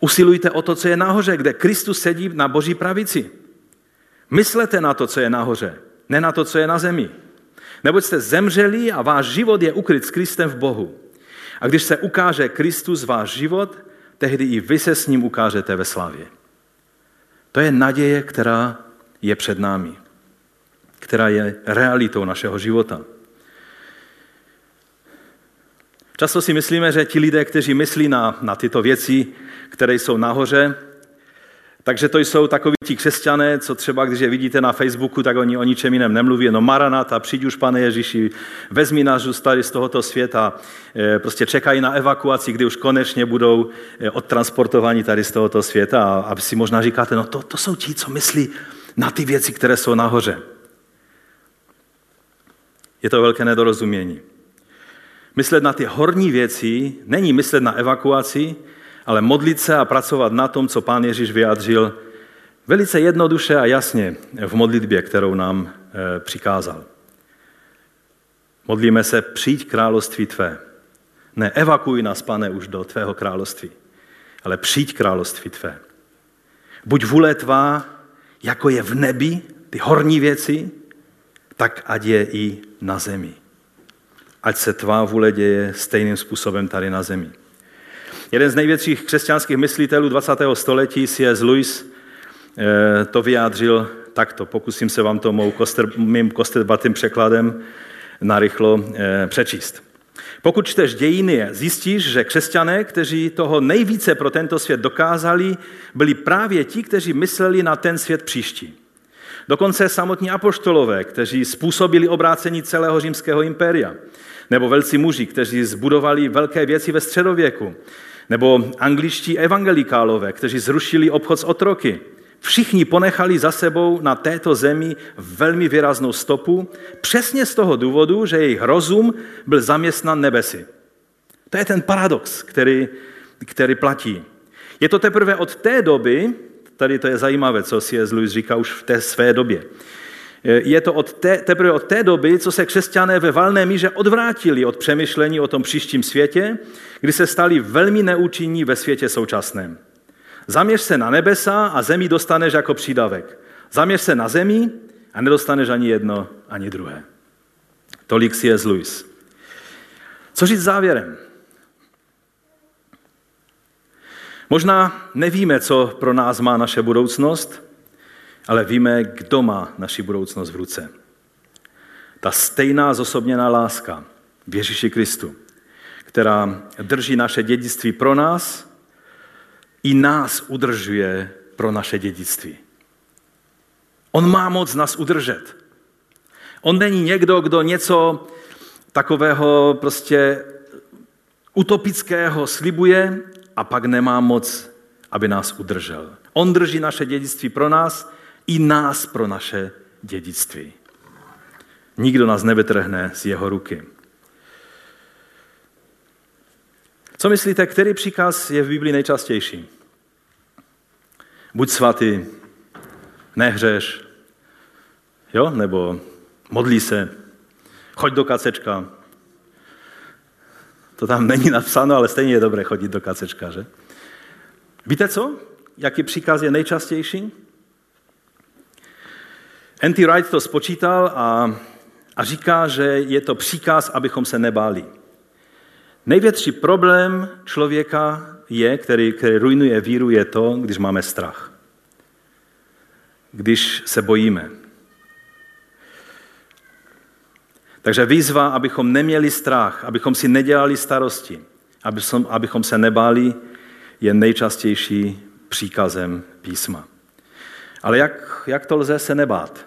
Usilujte o to, co je nahoře, kde Kristus sedí na boží pravici. Myslete na to, co je nahoře, ne na to, co je na zemi. Neboť jste zemřeli a váš život je ukryt s Kristem v Bohu. A když se ukáže Kristus váš život, tehdy i vy se s ním ukážete ve slavě. To je naděje, která je před námi, která je realitou našeho života. Často si myslíme, že ti lidé, kteří myslí na, na tyto věci, které jsou nahoře, takže to jsou takoví ti křesťané, co třeba, když je vidíte na Facebooku, tak oni o ničem jiném nemluví, jenom Maranata, přijď už, pane Ježíši, vezmi nás tady z tohoto světa. Eh, prostě čekají na evakuaci, kdy už konečně budou eh, odtransportováni tady z tohoto světa. A si možná říkáte, no to, to jsou ti, co myslí na ty věci, které jsou nahoře. Je to velké nedorozumění. Myslet na ty horní věci není myslet na evakuaci, ale modlit se a pracovat na tom, co pán Ježíš vyjádřil velice jednoduše a jasně v modlitbě, kterou nám eh, přikázal. Modlíme se, přijď království tvé. Ne evakuj nás, pane, už do tvého království, ale přijď království tvé. Buď vůle tvá, jako je v nebi, ty horní věci, tak ať je i na zemi. Ať se tvá vůle děje stejným způsobem tady na zemi. Jeden z největších křesťanských myslitelů 20. století, C.S. Lewis, eh, to vyjádřil takto. Pokusím se vám to mou koster, mým kosterbatým překladem narychlo eh, přečíst. Pokud čteš dějiny, zjistíš, že křesťané, kteří toho nejvíce pro tento svět dokázali, byli právě ti, kteří mysleli na ten svět příští. Dokonce samotní apoštolové, kteří způsobili obrácení celého římského impéria, nebo velcí muži, kteří zbudovali velké věci ve středověku, nebo angličtí evangelikálové, kteří zrušili obchod s otroky. Všichni ponechali za sebou na této zemi velmi výraznou stopu, přesně z toho důvodu, že jejich rozum byl zaměstnan nebesy. To je ten paradox, který, který platí. Je to teprve od té doby, tady to je zajímavé, co C.S. Lewis říká už v té své době, je to od té, teprve od té doby, co se křesťané ve valné míře odvrátili od přemýšlení o tom příštím světě, kdy se stali velmi neúčinní ve světě současném. Zaměř se na nebesa a zemi dostaneš jako přídavek. Zaměř se na zemi a nedostaneš ani jedno, ani druhé. Tolik si je Lewis. Co říct závěrem? Možná nevíme, co pro nás má naše budoucnost, ale víme, kdo má naši budoucnost v ruce. Ta stejná zosobněná láska v Ježíši Kristu, která drží naše dědictví pro nás, i nás udržuje pro naše dědictví. On má moc nás udržet. On není někdo, kdo něco takového prostě utopického slibuje a pak nemá moc, aby nás udržel. On drží naše dědictví pro nás i nás pro naše dědictví. Nikdo nás nevytrhne z jeho ruky. Co myslíte, který příkaz je v Biblii nejčastější? Buď svatý, nehřeš, jo? nebo modlí se, choď do kacečka. To tam není napsáno, ale stejně je dobré chodit do kacečka, že? Víte co? Jaký příkaz je nejčastější? N.T. Wright to spočítal a, a říká, že je to příkaz, abychom se nebáli. Největší problém člověka je, který, který ruinuje víru, je to, když máme strach. Když se bojíme. Takže výzva, abychom neměli strach, abychom si nedělali starosti, abychom, abychom se nebáli, je nejčastější příkazem písma. Ale jak, jak to lze se nebát,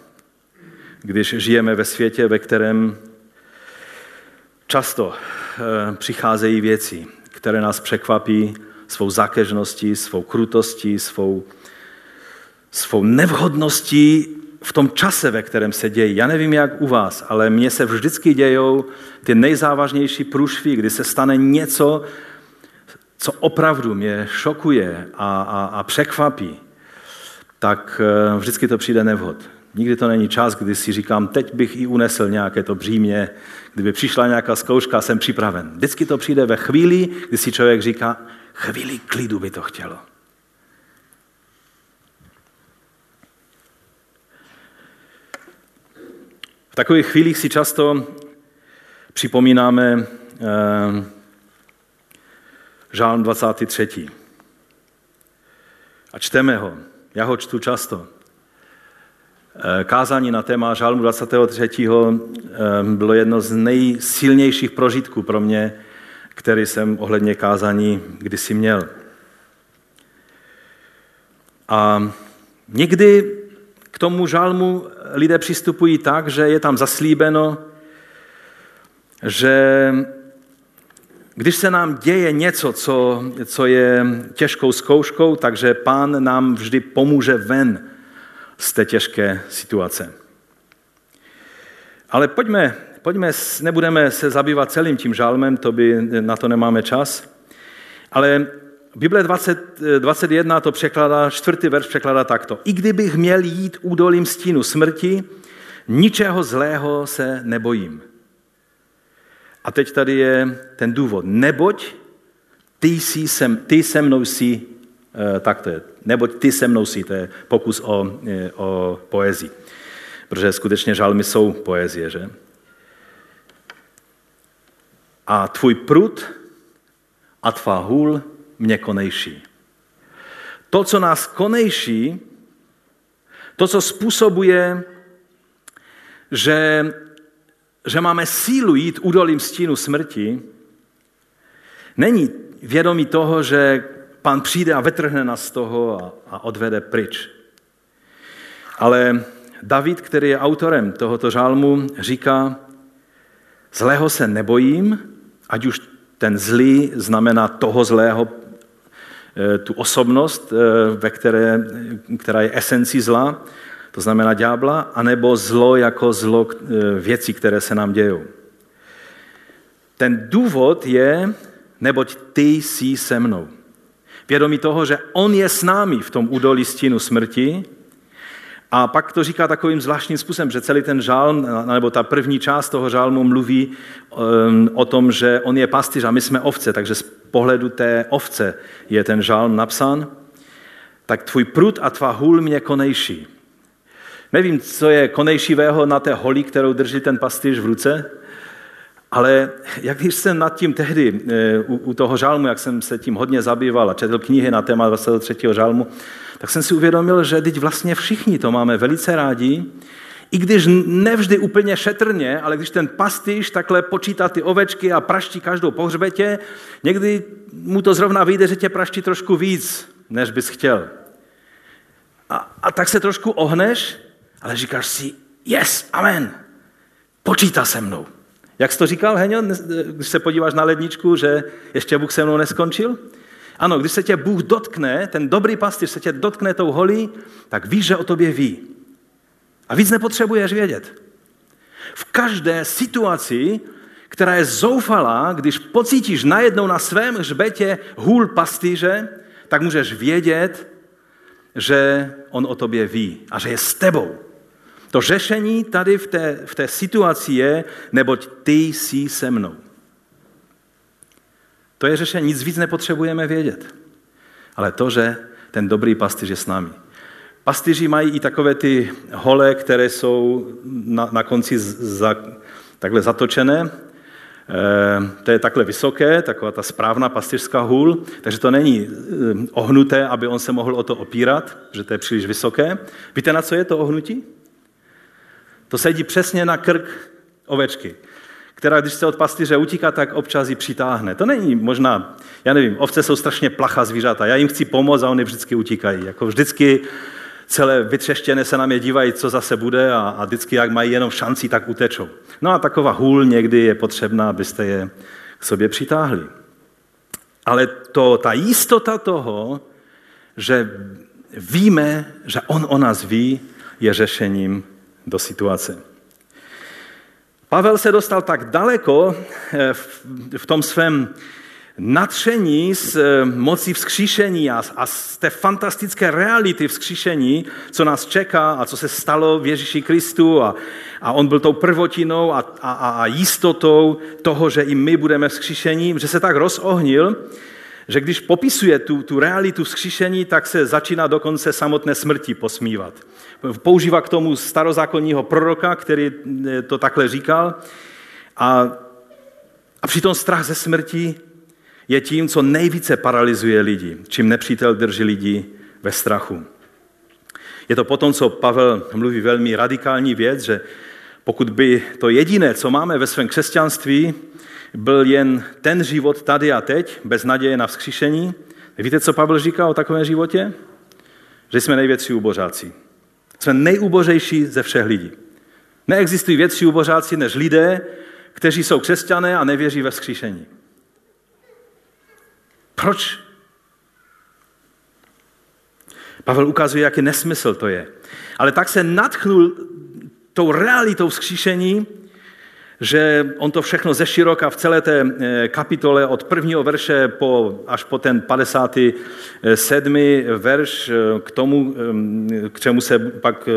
když žijeme ve světě, ve kterém často e, přicházejí věci, které nás překvapí svou zákežností, svou krutostí, svou, svou nevhodností v tom čase, ve kterém se dějí. Já nevím, jak u vás, ale mně se vždycky dějou ty nejzávažnější průšvy, kdy se stane něco, co opravdu mě šokuje a, a, a překvapí, tak eh, vždycky to přijde nevhod. Nikdy to není čas, kdy si říkám, teď bych i unesl nějaké to břímě, kdyby přišla nějaká zkouška, jsem připraven. Vždycky to přijde ve chvíli, kdy si člověk říká, chvíli klidu by to chtělo. V takových chvílích si často připomínáme eh, žálm 23. A čteme ho. Já ho čtu často. Eh, kázání na téma žálmu 23. Eh, bylo jedno z nejsilnějších prožitků pro mě, který jsem ohledně kázání kdysi měl. A někdy k tomu žálmu lidé přistupují tak, že je tam zaslíbeno, že když se nám děje něco, co, co je těžkou zkouškou, takže pán nám vždy pomůže ven z té těžké situace. Ale pojďme, pojďme, nebudeme se zabývat celým tím žálmem, to by, na to nemáme čas, ale Bible 20, 21 to překládá, čtvrtý verš překládá takto. I kdybych měl jít údolím stínu smrti, ničeho zlého se nebojím. A teď tady je ten důvod. Neboť ty, jsi sem, ty se mnou jsi, eh, tak to je, neboť ty se mnou jsi, to je pokus o, eh, o poezii. Protože skutečně žalmy jsou poezie, že? A tvůj prut a tvá hůl mě konejší. To, co nás konejší, to, co způsobuje, že že máme sílu jít údolím stínu smrti, není vědomí toho, že pán přijde a vetrhne nás z toho a, a odvede pryč. Ale David, který je autorem tohoto žálmu, říká, zlého se nebojím, ať už ten zlý znamená toho zlého, eh, tu osobnost, eh, ve které, která je esencí zla, to znamená ďábla, anebo zlo jako zlo e, věcí, které se nám dějou. Ten důvod je, neboť ty jsi se mnou. Vědomí toho, že on je s námi v tom údolí stínu smrti, a pak to říká takovým zvláštním způsobem, že celý ten žálm, nebo ta první část toho žálmu mluví um, o tom, že on je pastýř a my jsme ovce, takže z pohledu té ovce je ten žálm napsán. Tak tvůj prut a tvá hůl mě konejší. Nevím, co je konejšivého na té holi, kterou drží ten pastýř v ruce, ale jak když jsem nad tím tehdy eh, u, u toho žálmu, jak jsem se tím hodně zabýval a četl knihy na téma 23. žálmu, tak jsem si uvědomil, že teď vlastně všichni to máme velice rádi, i když nevždy úplně šetrně, ale když ten pastýř takhle počítá ty ovečky a praští každou po hřbetě, někdy mu to zrovna vyjde, že tě praští trošku víc, než bys chtěl. A, a tak se trošku ohneš ale říkáš si, yes, amen, počítá se mnou. Jak jsi to říkal, Heňo, když se podíváš na ledničku, že ještě Bůh se mnou neskončil? Ano, když se tě Bůh dotkne, ten dobrý pastýř se tě dotkne tou holí, tak víš, že o tobě ví. A víc nepotřebuješ vědět. V každé situaci, která je zoufalá, když pocítíš najednou na svém hřbetě hůl pastýře, tak můžeš vědět, že on o tobě ví a že je s tebou. To řešení tady v té, v té situaci je, neboť ty jsi se mnou. To je řešení, nic víc nepotřebujeme vědět. Ale to, že ten dobrý pastýř je s námi. Pastýři mají i takové ty hole, které jsou na, na konci za, takhle zatočené. E, to je takhle vysoké, taková ta správná pastýřská hůl, takže to není e, ohnuté, aby on se mohl o to opírat, že to je příliš vysoké. Víte, na co je to ohnutí? To sedí přesně na krk ovečky, která, když se od pastýře utíká, tak občas ji přitáhne. To není možná, já nevím, ovce jsou strašně placha zvířata. Já jim chci pomoct a oni vždycky utíkají. Jako vždycky celé vytřeštěné se na mě dívají, co zase bude a, a vždycky, jak mají jenom šanci, tak utečou. No a taková hůl někdy je potřebná, abyste je k sobě přitáhli. Ale to, ta jistota toho, že víme, že on o nás ví, je řešením do situace. Pavel se dostal tak daleko eh, v tom svém natření z eh, moci vzkříšení a, z té fantastické reality vzkříšení, co nás čeká a co se stalo v Ježíši Kristu a, a on byl tou prvotinou a, a, a jistotou toho, že i my budeme vzkříšení, že se tak rozohnil, že když popisuje tu, tu realitu vzkříšení, tak se začíná dokonce samotné smrti posmívat. Používá k tomu starozákonního proroka, který eh, to takhle říkal. A, a přitom strach ze smrti je tím, co nejvíce paralyzuje lidi, čím nepřítel drží lidi ve strachu. Je to potom, co Pavel mluví velmi radikální věc, že pokud by to jediné, co máme ve svém křesťanství, byl jen ten život tady a teď, bez naděje na vzkříšení, víte, co Pavel říká o takovém životě? Že jsme největší ubožáci. Jsme nejubořejší ze všech lidí. Neexistují větší ubožáci než lidé, kteří jsou křesťané a nevěří ve vzkříšení. Proč? Pavel ukazuje, jaký nesmysl to je. Ale tak se natchnul tou realitou vzkříšení, že on to všechno ze široka v celé té eh, kapitole od prvního verše po, až po ten 57. verš eh, k tomu, eh, k čemu se pak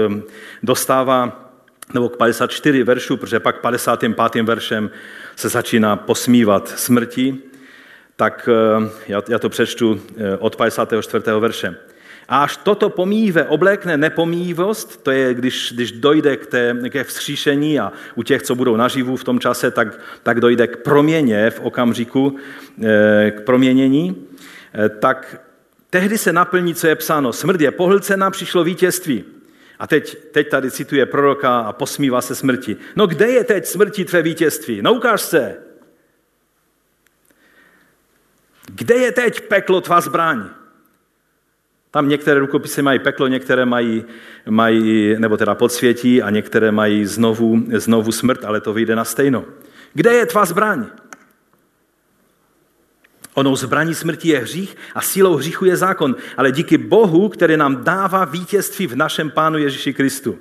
dostává, nebo k 54 veršu, protože pak 55. veršem se začíná posmívat smrti, tak já, já to přečtu od 54. verše. A až toto pomíjivé oblékne nepomíjivost, to je, když, když dojde k té, ke vzkříšení a u těch, co budou naživu v tom čase, tak, tak dojde k proměně v okamžiku, eh, k proměnění, eh, tak tehdy se naplní, co je psáno. Smrt je pohlcena, přišlo vítězství. A teď, teď tady cituje proroka a posmívá se smrti. No kde je teď smrti tvé vítězství? No ukáž se. Kde je teď peklo tvá zbraň? Tam některé rukopisy mají peklo, některé mají, mají nebo teda podsvětí a některé mají znovu, znovu smrt, ale to vyjde na stejno. Kde je tvá zbraň? Onou zbraní smrti je hřích a sílou hříchu je zákon, ale díky Bohu, který nám dává vítězství v našem Pánu Ježíši Kristu.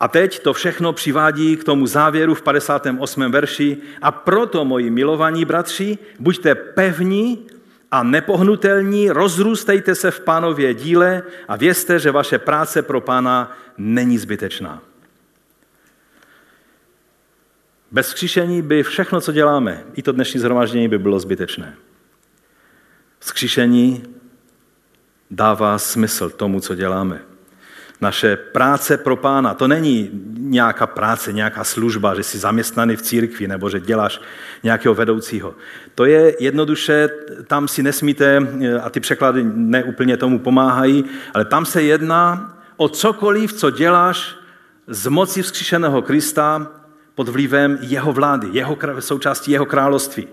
A teď to všechno přivádí k tomu závěru v 58. verši. A proto, moji milovaní bratři, buďte pevní a nepohnutelní, rozrůstejte se v pánově díle a vězte, že vaše práce pro pána není zbytečná. Bez skříšení by všechno, co děláme, i to dnešní zhromaždění by bylo zbytečné. Skříšení dává smysl tomu, co děláme naše práce pro pána. To není nějaká práce, nějaká služba, že jsi zaměstnaný v církvi nebo že děláš nějakého vedoucího. To je jednoduše, tam si nesmíte, a ty překlady neúplně tomu pomáhají, ale tam se jedná o cokoliv, co děláš z moci vzkříšeného Krista pod vlivem jeho vlády, jeho, součástí jeho království.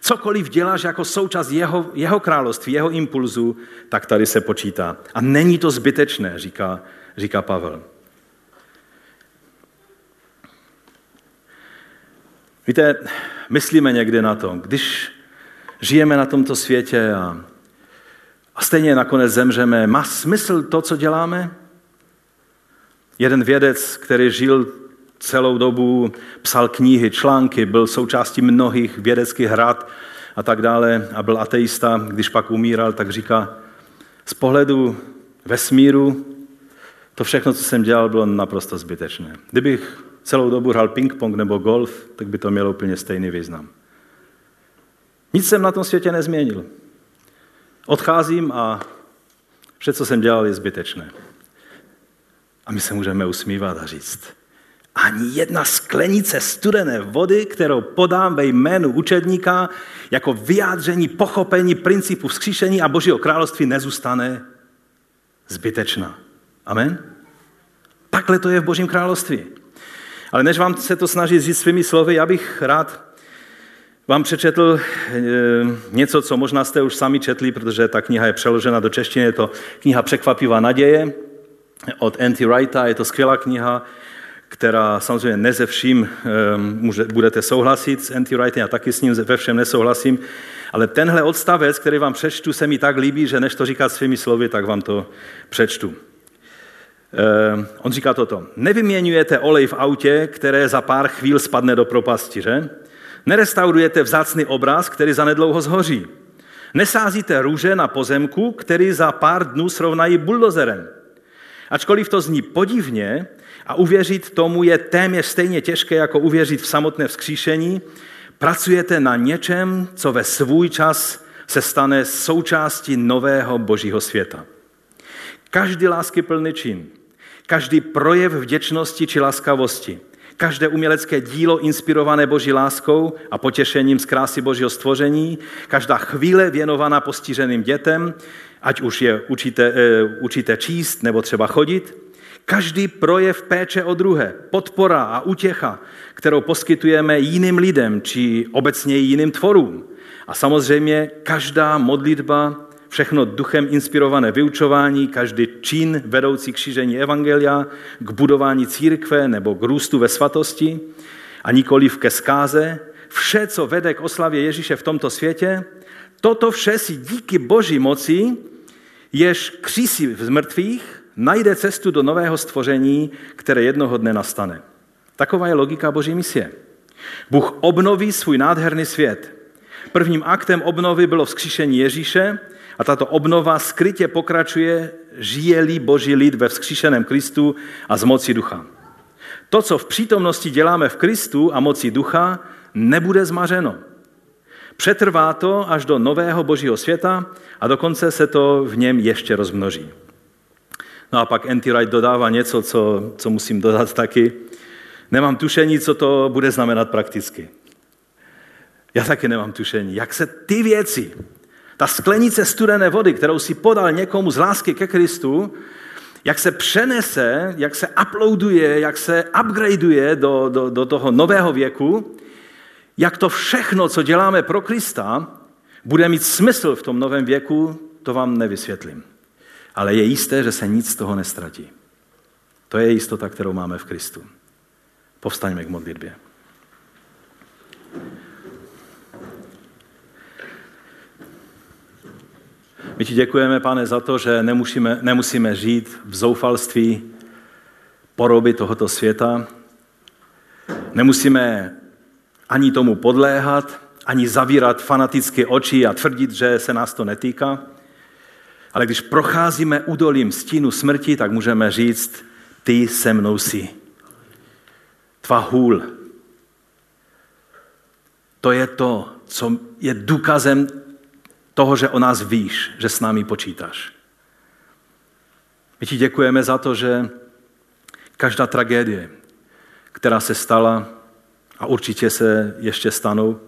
Cokoliv děláš jako součást jeho, jeho království, jeho impulzu, tak tady se počítá. A není to zbytečné, říká říká Pavel. Víte, myslíme někdy na to, když žijeme na tomto světě a, a stejně nakonec zemřeme, má smysl to, co děláme? Jeden vědec, který žil celou dobu, psal knihy, články, byl součástí mnohých vědeckých hrad a tak dále a byl ateista, když pak umíral, tak říká, z pohledu vesmíru to všechno, co jsem dělal, bylo naprosto zbytečné. Kdybych celou dobu hrál ping-pong nebo golf, tak by to mělo úplně stejný význam. Nic jsem na tom světě nezměnil. Odcházím a vše, co jsem dělal, je zbytečné. A my se můžeme usmívat a říct, ani jedna sklenice studené vody, kterou podám ve jménu učedníka jako vyjádření pochopení principu vzkříšení a Božího království nezůstane zbytečná. Amen? Takhle to je v Božím království. Ale než vám se to snažit říct svými slovy, já bych rád vám přečetl eh, něco, co možná jste už sami četli, protože ta kniha je přeložena do češtiny. Je to kniha Překvapivá naděje od N.T. Wrighta. Je to skvělá kniha, která samozřejmě ne ze vším eh, budete souhlasit s N.T. Wrightem, já taky s ním ve všem nesouhlasím, ale tenhle odstavec, který vám přečtu, se mi tak líbí, že než to říkat svými slovy, tak vám to přečtu. Eh, on říká toto. Nevyměňujete olej v autě, které za pár chvíl spadne do propasti, že? Nerestaurujete vzácný obraz, který zanedlouho zhoří. Nesázíte růže na pozemku, který za pár dnů srovnají buldozerem. Ačkoliv to zní podivně a uvěřit tomu je téměř stejně těžké, jako uvěřit v samotné vzkříšení, pracujete na něčem, co ve svůj čas se stane součástí nového božího světa. Každý láskyplný čin, každý projev vděčnosti či laskavosti, každé umělecké dílo inspirované Boží láskou a potěšením z krásy Božího stvoření, každá chvíle věnovaná postiženým dětem, ať už je učíte, uh, učíte číst nebo třeba chodit, každý projev péče o druhé, podpora a útěcha, kterou poskytujeme jiným lidem či obecně jiným tvorům. A samozřejmě každá modlitba všechno duchem inspirované vyučování, každý čin vedoucí k šíření evangelia, k budování církve nebo k růstu ve svatosti a nikoliv ke zkáze, vše, co vede k oslavě Ježíše v tomto světě, toto vše si díky boží moci, jež křísí z mrtvých, najde cestu do nového stvoření, které jednoho dne nastane. Taková je logika boží misie. Bůh obnoví svůj nádherný svět. Prvním aktem obnovy bylo vzkříšení Ježíše a tato obnova skrytě pokračuje, žije-li boží lid ve vzkříšeném Kristu a z moci ducha. To, co v přítomnosti děláme v Kristu a moci ducha, nebude zmařeno. Přetrvá to až do nového božího světa a dokonce se to v něm ještě rozmnoží. No a pak N.T. Wright dodává něco, co, co musím dodat taky. Nemám tušení, co to bude znamenat prakticky. Já taky nemám tušení. Jak se ty věci, ta sklenice studené vody, kterou si podal někomu z lásky ke Kristu, jak se přenese, jak se uploaduje, jak se upgradeuje do, do, do toho nového věku, jak to všechno, co děláme pro Krista, bude mít smysl v tom novém věku, to vám nevysvětlím. Ale je jisté, že se nic z toho nestratí. To je jistota, kterou máme v Kristu. Povstaňme k modlitbě. My ti děkujeme, pane, za to, že nemusíme, nemusíme žít v zoufalství poroby tohoto světa. Nemusíme ani tomu podléhat, ani zavírat fanatické oči a tvrdit, že se nás to netýká. Ale když procházíme údolím stínu smrti, tak můžeme říct, ty se mnou jsi. Tvá hůl. To je to, co je důkazem toho, že o nás víš, že s námi počítáš. My ti děkujeme za to, že každá tragédie, která se stala a určitě se ještě stanou,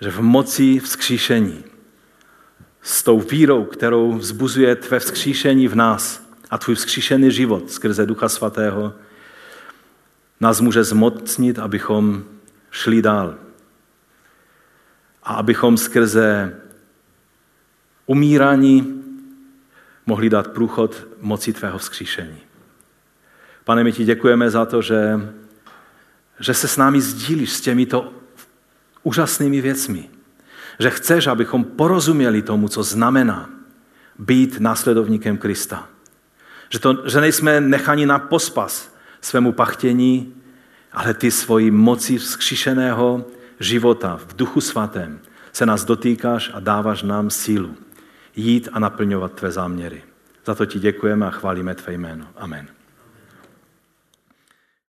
že v moci vzkříšení, s tou vírou, kterou vzbuzuje tvé vzkříšení v nás a tvůj vzkříšený život skrze Ducha Svatého, nás může zmocnit, abychom šli dál a abychom skrze umírání mohli dát průchod moci tvého vzkříšení. Pane, my ti děkujeme za to, že, že se s námi sdílíš s těmito úžasnými věcmi. Že chceš, abychom porozuměli tomu, co znamená být následovníkem Krista. Že, to, že nejsme necháni na pospas svému pachtění, ale ty svojí moci vzkříšeného života v duchu svatém se nás dotýkáš a dáváš nám sílu jít a naplňovat tvé záměry. Za to ti děkujeme a chválíme tvé jméno. Amen.